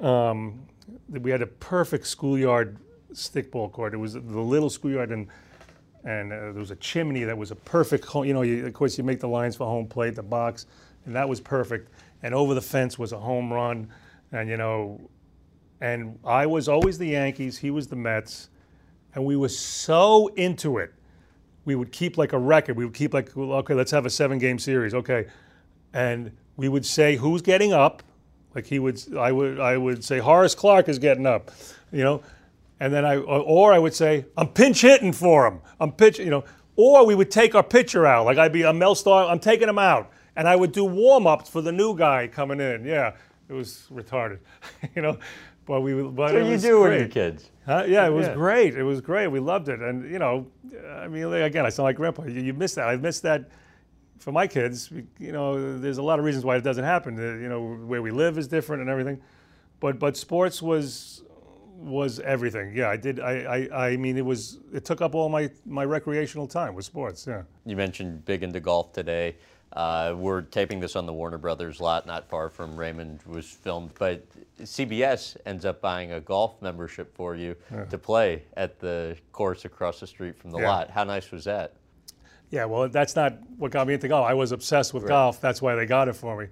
Um, we had a perfect schoolyard stickball court. It was the little schoolyard, and and uh, there was a chimney that was a perfect. Home, you know, you, of course, you make the lines for home plate, the box, and that was perfect and over the fence was a home run. And you know, and I was always the Yankees, he was the Mets, and we were so into it. We would keep like a record. We would keep like, okay, let's have a seven game series. Okay. And we would say who's getting up. Like he would, I would, I would say Horace Clarke is getting up, you know, and then I, or I would say I'm pinch hitting for him. I'm pitch, you know, or we would take our pitcher out. Like I'd be, I'm Mel Star, I'm taking him out, and I would do warm ups for the new guy coming in. Yeah, it was retarded, you know. But we, but so it you do with your kids. Huh? Yeah, it was Yeah. great. It was great. We loved it, and you know, I mean, again, I sound like grandpa. You, you miss that. I miss that for my kids. You know, there's a lot of reasons why it doesn't happen. Uh, You know, where we live is different and everything, but but sports was was everything. Yeah, I did. I I, I mean, it was it took up all my my recreational time with sports. Yeah. You mentioned big into golf today. Uh, we're taping this on the Warner Brothers lot, not far from Raymond was filmed, but CBS ends up buying a golf membership for you to play at the course across the street from the Yeah. lot. How nice was that? Yeah, well, that's not what got me into golf. I was obsessed with golf. That's why they got it for me.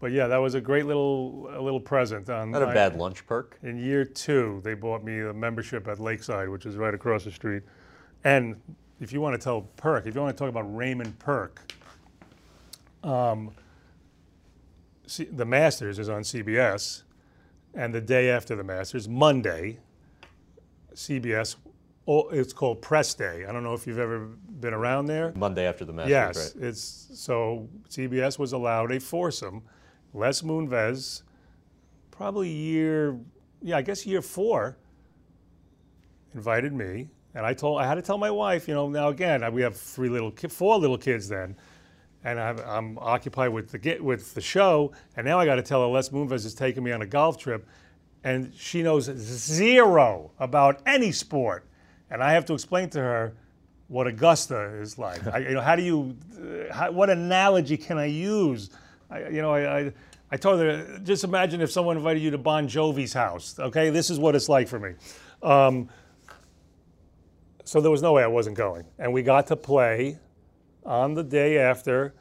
But yeah, that was a great little a little present. On Not a bad lunch perk. In year two, they bought me a membership at Lakeside, which is right across the street. And if you want to tell Perk, if you want to talk about Raymond Perk, um, see, the Masters is on CBS, and the day after the Masters, Monday, CBS, oh, it's called Press Day. I don't know if you've ever been around there. Monday after the Masters, Yes, right? it's so CBS was allowed a foursome. Les Moonves, probably year, yeah, I guess year four, invited me, and I told I had to tell my wife, you know, now again we have three little, four little kids then, and I'm, I'm occupied with the get with the show, and now I got to tell her Les Moonves is taking me on a golf trip, and she knows zero about any sport, and I have to explain to her what Augusta is like. I, you know, how do you, uh, how, what analogy can I use? I, you know, I, I, I told her, just imagine if someone invited you to Bon Jovi's house. Okay, this is what it's like for me. Um, so there was no way I wasn't going, and we got to play on the day after,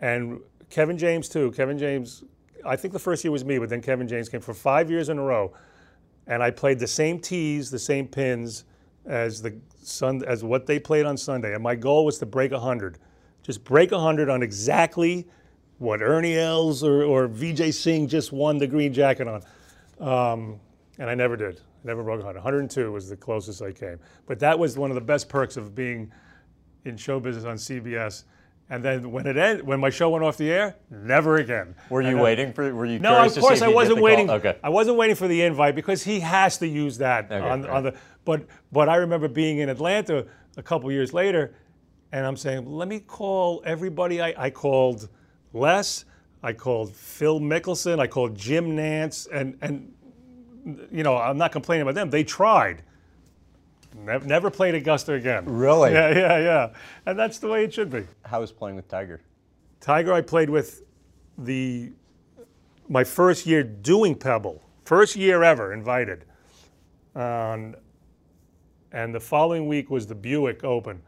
and Kevin James too. Kevin James, I think the first year was me, but then Kevin James came for five years in a row, and I played the same tees, the same pins as the sun as what they played on Sunday, and my goal was to break hundred, just break hundred on exactly what Ernie Els or, or Vijay Singh just won the green jacket on, um, and I never did. Never broke 100. 102 was the closest I came. But that was one of the best perks of being in show business on CBS. And then when it ended, when my show went off the air, never again. Were you And, waiting for? Were you no, of course I if you did wasn't the call? waiting. Okay. I wasn't waiting for the invite because he has to use that Okay, on, right. on the. But but I remember being in Atlanta a couple years later, and I'm saying, let me call everybody. I, I called Les, I called Phil Mickelson, I called Jim Nantz, and and you know I'm not complaining about them. They tried. Never, never played Augusta again. Really? Yeah, yeah, yeah. And that's the way it should be. How was playing with Tiger? Tiger, I played with the my first year doing Pebble, first year ever invited. Um, and the following week was the Buick Open,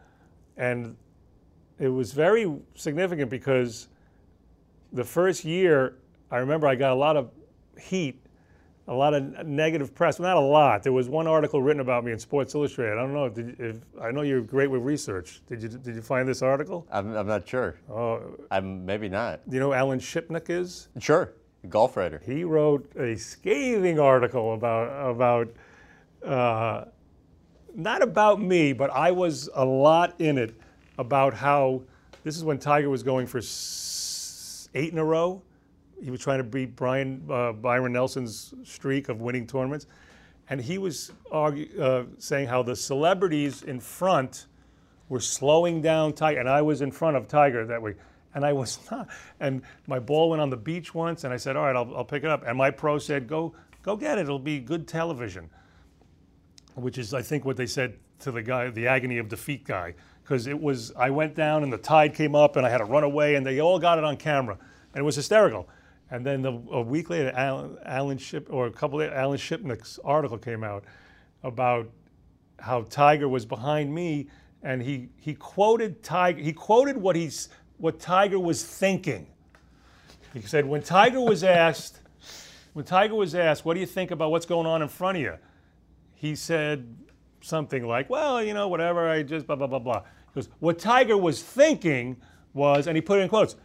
and it was very significant because the first year I remember I got a lot of heat, a lot of negative press. Not a lot. There was one article written about me in Sports Illustrated. I don't know did, if I know you're great with research. Did you did you find this article? I'm, I'm not sure. Oh, I'm maybe not. do you know who Alan Shipnuck is? Sure. Golf writer. He wrote a scathing article about about uh, not about me, but I was a lot in it about how this is when Tiger was going for eight in a row. He was trying to beat Brian uh, Byron Nelson's streak of winning tournaments, and he was argue, uh, saying how the celebrities in front were slowing down Tiger, and I was in front of Tiger that week, and I was not. And my ball went on the beach once, and I said, "All right, I'll, I'll pick it up." And my pro said, "Go, go get it. It'll be good television." Which is, I think, what they said to the guy, the agony of defeat guy, because it was. I went down, and the tide came up, and I had to run away, and they all got it on camera, and it was hysterical. And then the, a week later, Alan, Alan Ship or a couple of Alan Shipnuck's article came out about how Tiger was behind me, and he he quoted Tiger. He quoted what he's what Tiger was thinking. He said when Tiger was asked, when Tiger was asked, "What do you think about what's going on in front of you?" he said something like, "Well, you know, whatever. I just blah blah blah blah." Goes, "What Tiger was thinking was," and he put it in quotes,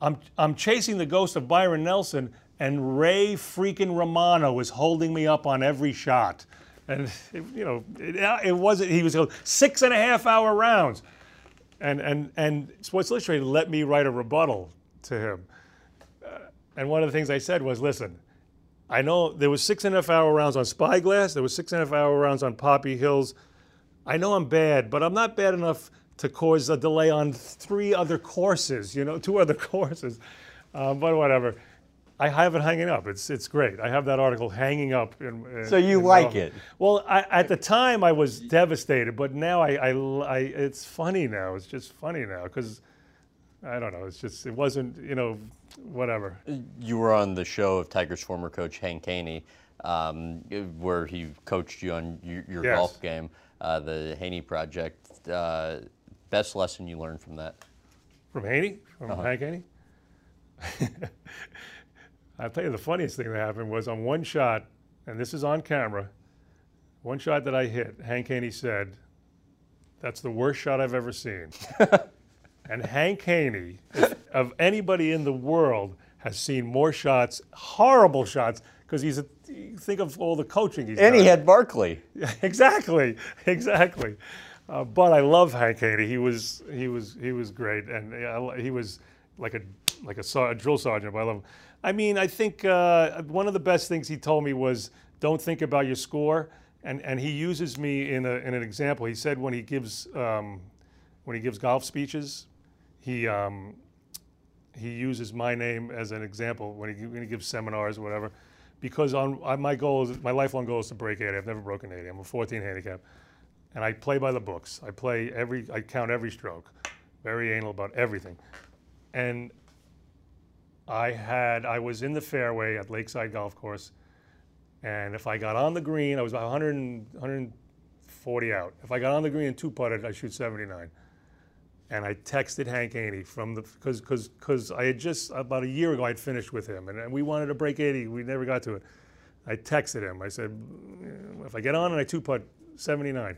"I'm I'm chasing the ghost of Byron Nelson, and Ray freaking Romano is holding me up on every shot." And it, you know, it, it wasn't. He was six and a half hour rounds, and and and Sports Illustrated let me write a rebuttal to him. Uh, and one of the things I said was, "Listen." I know there was six and a half hour rounds on Spyglass. There was six and a half hour rounds on Poppy Hills. I know I'm bad, but I'm not bad enough to cause a delay on three other courses. You know, two other courses. Um, but whatever. I have it hanging up. It's it's great. I have that article hanging up. In, in, so you like it? Well, I, at the time I was devastated, but now I, I, I it's funny now. It's just funny now because I don't know. It's just it wasn't you know whatever. You were on the show of Tiger's former coach Hank Haney, um, where he coached you on your, your yes. golf game, uh, the Haney Project. Uh, best lesson you learned from that? From Haney? From uh-huh. Hank Haney? I'll tell you the funniest thing that happened was on one shot, and this is on camera. One shot that I hit, Hank Haney said, "That's the worst shot I've ever seen." And Hank Haney, of anybody in the world, has seen more shots, horrible shots, because he's a, think of all the coaching he's and done. he had Barkley. exactly, exactly. Uh, but I love Hank Haney. He was he was he was great, and uh, he was like a like a, a, drill sergeant. But I love him. I mean, I think uh, one of the best things he told me was don't think about your score, and and he uses me in a in an example. He said when he gives um, when he gives golf speeches, he um, he uses my name as an example when he, when he gives seminars or whatever, because on, on my goal is my lifelong goal is to break 80. I've never broken 80. I'm a 14 handicap, and I play by the books. I play every I count every stroke, very anal about everything, and I had I was in the fairway at Lakeside Golf Course, and if I got on the green, I was about 100 140 out. If I got on the green and two putted, I shoot 79 and I texted Hank Haney from the because because because I had just about a year ago I'd finished with him and, and, we wanted to break 80. We never got to it. I texted him. I said, if I get on and I two putt 79,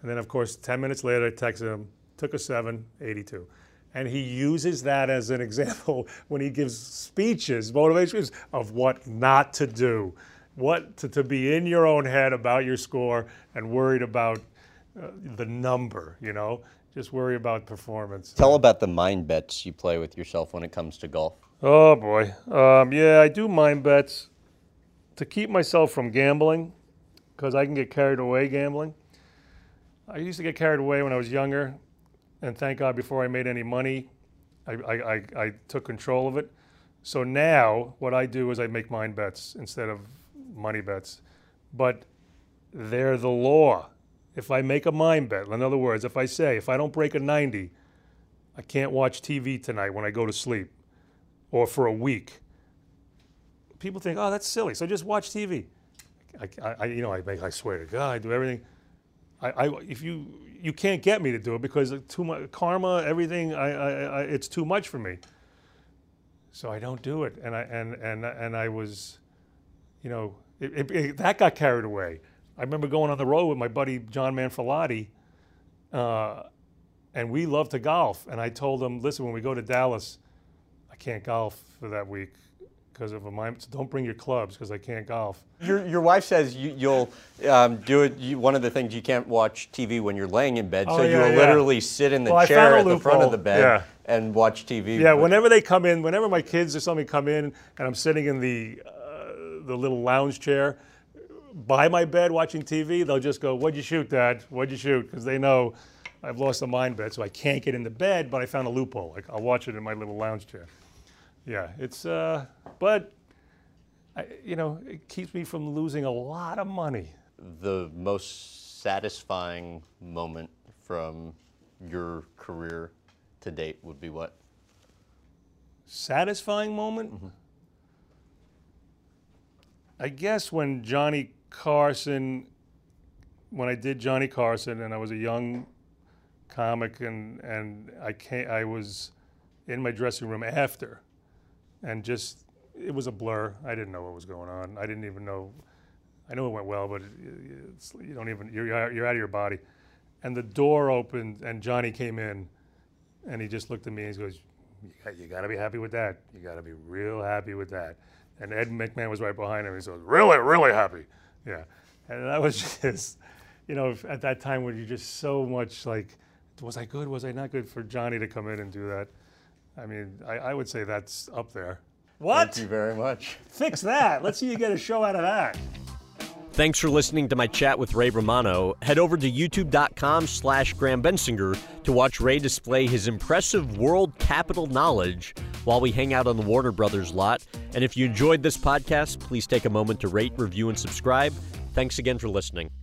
and then of course 10 minutes later I texted him, took a seven, 82. And he uses that as an example when he gives speeches, motivations of what not to do, what to, to be in your own head about your score and worried about uh, the number, you know just worry about performance. Tell about the mind bets you play with yourself when it comes to golf. Oh boy, um, yeah, I do mind bets to keep myself from gambling because I can get carried away gambling. I used to get carried away when I was younger, and thank God before I made any money, I, I, I, I took control of it. So now what I do is I make mind bets instead of money bets, but they're the law if I make a mind bet, in other words, if I say, if I don't break a 90, I can't watch TV tonight when I go to sleep or for a week. People think, oh, that's silly. So just watch TV. I, I you know, I make, I swear to God, I do everything. I, I, if you, you can't get me to do it because too much karma, everything, I, I, it's too much for me. So I don't do it. And I, and, and, and I was, you know, it, it, it, that got carried away. I remember going on the road with my buddy John Manfrellotti, uh, and we love to golf. And I told him, listen, when we go to Dallas, I can't golf for that week because of a mind. So don't bring your clubs because I can't golf. Your, your wife says you, will um, do it. You, one of the things you can't watch TV when you're laying in bed, oh, so yeah, you'll yeah. literally sit in the well, chair at the front of the bed yeah. and watch TV. Yeah, but whenever they come in, whenever my kids or something come in, and I'm sitting in the uh, the little lounge chair by my bed watching TV, they'll just go, What'd you shoot, Dad? What'd you shoot? Because they know I've lost a mind bet, so I can't get into bed, but I found a loophole. Like, I'll watch it in my little lounge chair. Yeah, it's, uh, but, I, you know, it keeps me from losing a lot of money. The most satisfying moment from your career to date would be what? Satisfying moment? Mm-hmm. I guess when Johnny Carson, when I did Johnny Carson, and I was a young comic, and and I came, I was in my dressing room after, and just it was a blur. I didn't know what was going on. I didn't even know. I know it went well, but you don't even you're you're out of your body. And the door opened, and Johnny came in, and he just looked at me and he goes, "You got to be happy with that. You got to be real happy with that." And Ed McMahon was right behind him. He said, "Really, really happy." Yeah, and that was just, you know, at that time when you just so much like, was I good? Was I not good for Johnny to come in and do that? I mean, I, I would say that's up there. What? Thank you very much. Fix that. Let's see you get a show out of that. Thanks for listening to my chat with Ray Romano. Head over to youtube.com slash Graham Bensinger to watch Ray display his impressive world capital knowledge while we hang out on the Warner Brothers lot. And if you enjoyed this podcast, please take a moment to rate, review, and subscribe. Thanks again for listening.